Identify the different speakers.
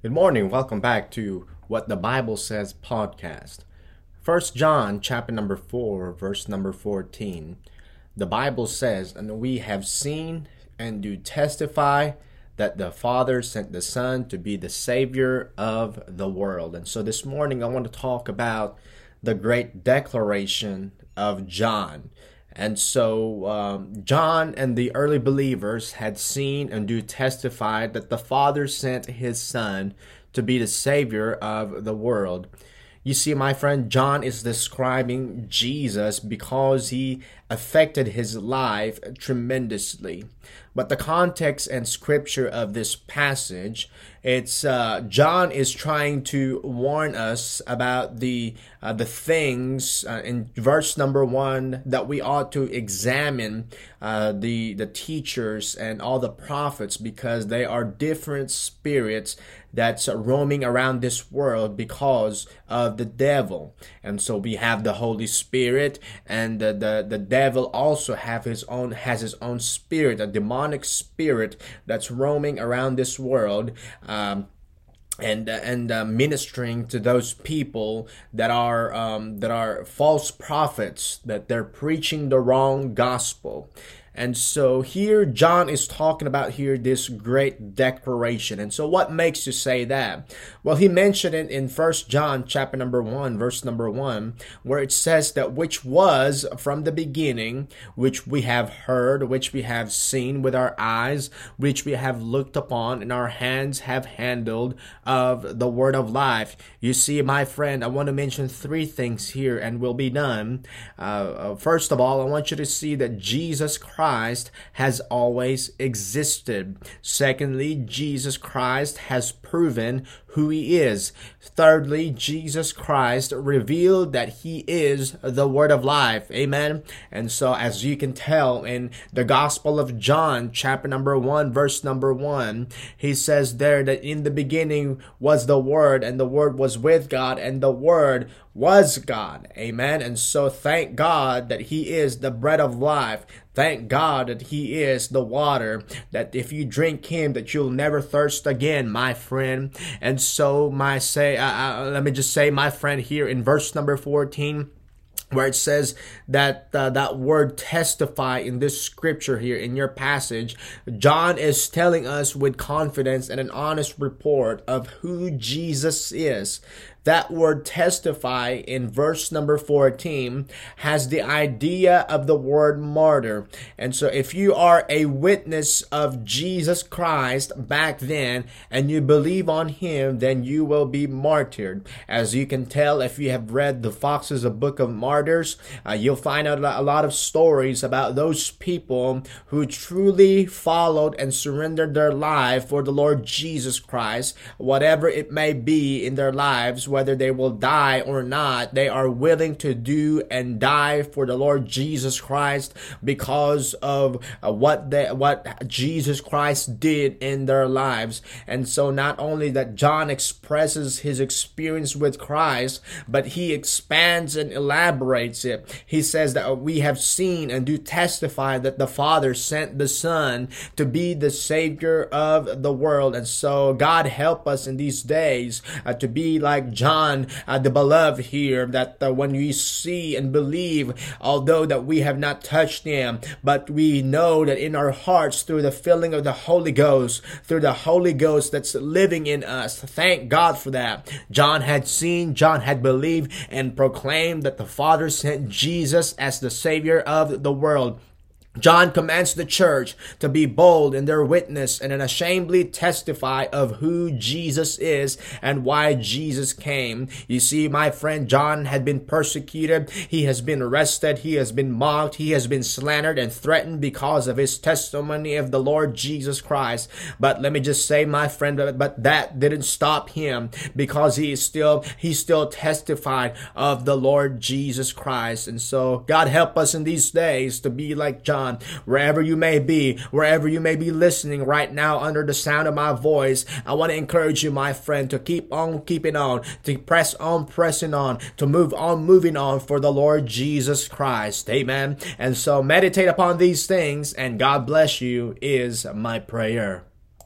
Speaker 1: Good morning. Welcome back to What the Bible Says podcast. First John chapter number 4 verse number 14. The Bible says, "And we have seen and do testify that the Father sent the Son to be the savior of the world." And so this morning I want to talk about the great declaration of John. And so um, John and the early believers had seen and do testify that the Father sent his Son to be the Savior of the world. You see, my friend, John is describing Jesus because he affected his life tremendously. But the context and scripture of this passage, it's uh, John is trying to warn us about the uh, the things uh, in verse number one that we ought to examine uh, the the teachers and all the prophets because they are different spirits that's roaming around this world because of the devil. And so we have the Holy Spirit and the, the, the devil also have his own has his own spirit, a demonic spirit that's roaming around this world. Um, and uh, and uh, ministering to those people that are um, that are false prophets that they're preaching the wrong gospel and so here John is talking about here this great declaration. And so what makes you say that? Well, he mentioned it in First John chapter number 1 verse number 1 where it says that which was from the beginning, which we have heard, which we have seen with our eyes, which we have looked upon and our hands have handled of the word of life. You see, my friend, I want to mention three things here and we'll be done. Uh, uh, first of all, I want you to see that Jesus Christ Christ has always existed. Secondly, Jesus Christ has proven who he is. Thirdly, Jesus Christ revealed that he is the word of life. Amen. And so as you can tell in the Gospel of John, chapter number 1, verse number 1, he says there that in the beginning was the word and the word was with God and the word was God. Amen. And so thank God that he is the bread of life. Thank God that He is the water, that if you drink Him, that you'll never thirst again, my friend. And so, my say, let me just say, my friend, here in verse number 14, where it says that uh, that word testify in this scripture here in your passage john is telling us with confidence and an honest report of who jesus is that word testify in verse number 14 has the idea of the word martyr. And so if you are a witness of Jesus Christ back then and you believe on him, then you will be martyred. As you can tell, if you have read the Foxe's, a book of martyrs, uh, you'll find out a lot of stories about those people who truly followed and surrendered their life for the Lord Jesus Christ, whatever it may be in their lives, whether they will die or not, they are willing to do and die for the Lord Jesus Christ because of what they, what Jesus Christ did in their lives. And so not only that John expresses his experience with Christ, but he expands and elaborates it. He says that we have seen and do testify that the Father sent the Son to be the Savior of the world. And so God help us in these days uh, to be like John uh, the beloved here, that uh, when we see and believe, although that we have not touched him, but we know that in our hearts through the filling of the Holy Ghost, through the Holy Ghost that's living in us. Thank God for that. John had seen, John had believed and proclaimed that the Father sent Jesus as the Savior of the world. John commands the church to be bold in their witness and unashamedly testify of who Jesus is and why Jesus came. You see, my friend John had been persecuted. He has been arrested. He has been mocked. He has been slandered and threatened because of his testimony of the Lord Jesus Christ. But let me just say, my friend, but that didn't stop him because he is still, he still testified of the Lord Jesus Christ. And so God help us in these days to be like John on, wherever you may be, wherever you may be listening right now under the sound of my voice, I want to encourage you, my friend, to keep on keeping on, to press on pressing on, to move on moving on for the Lord Jesus Christ. Amen. And so meditate upon these things and God bless you is my prayer.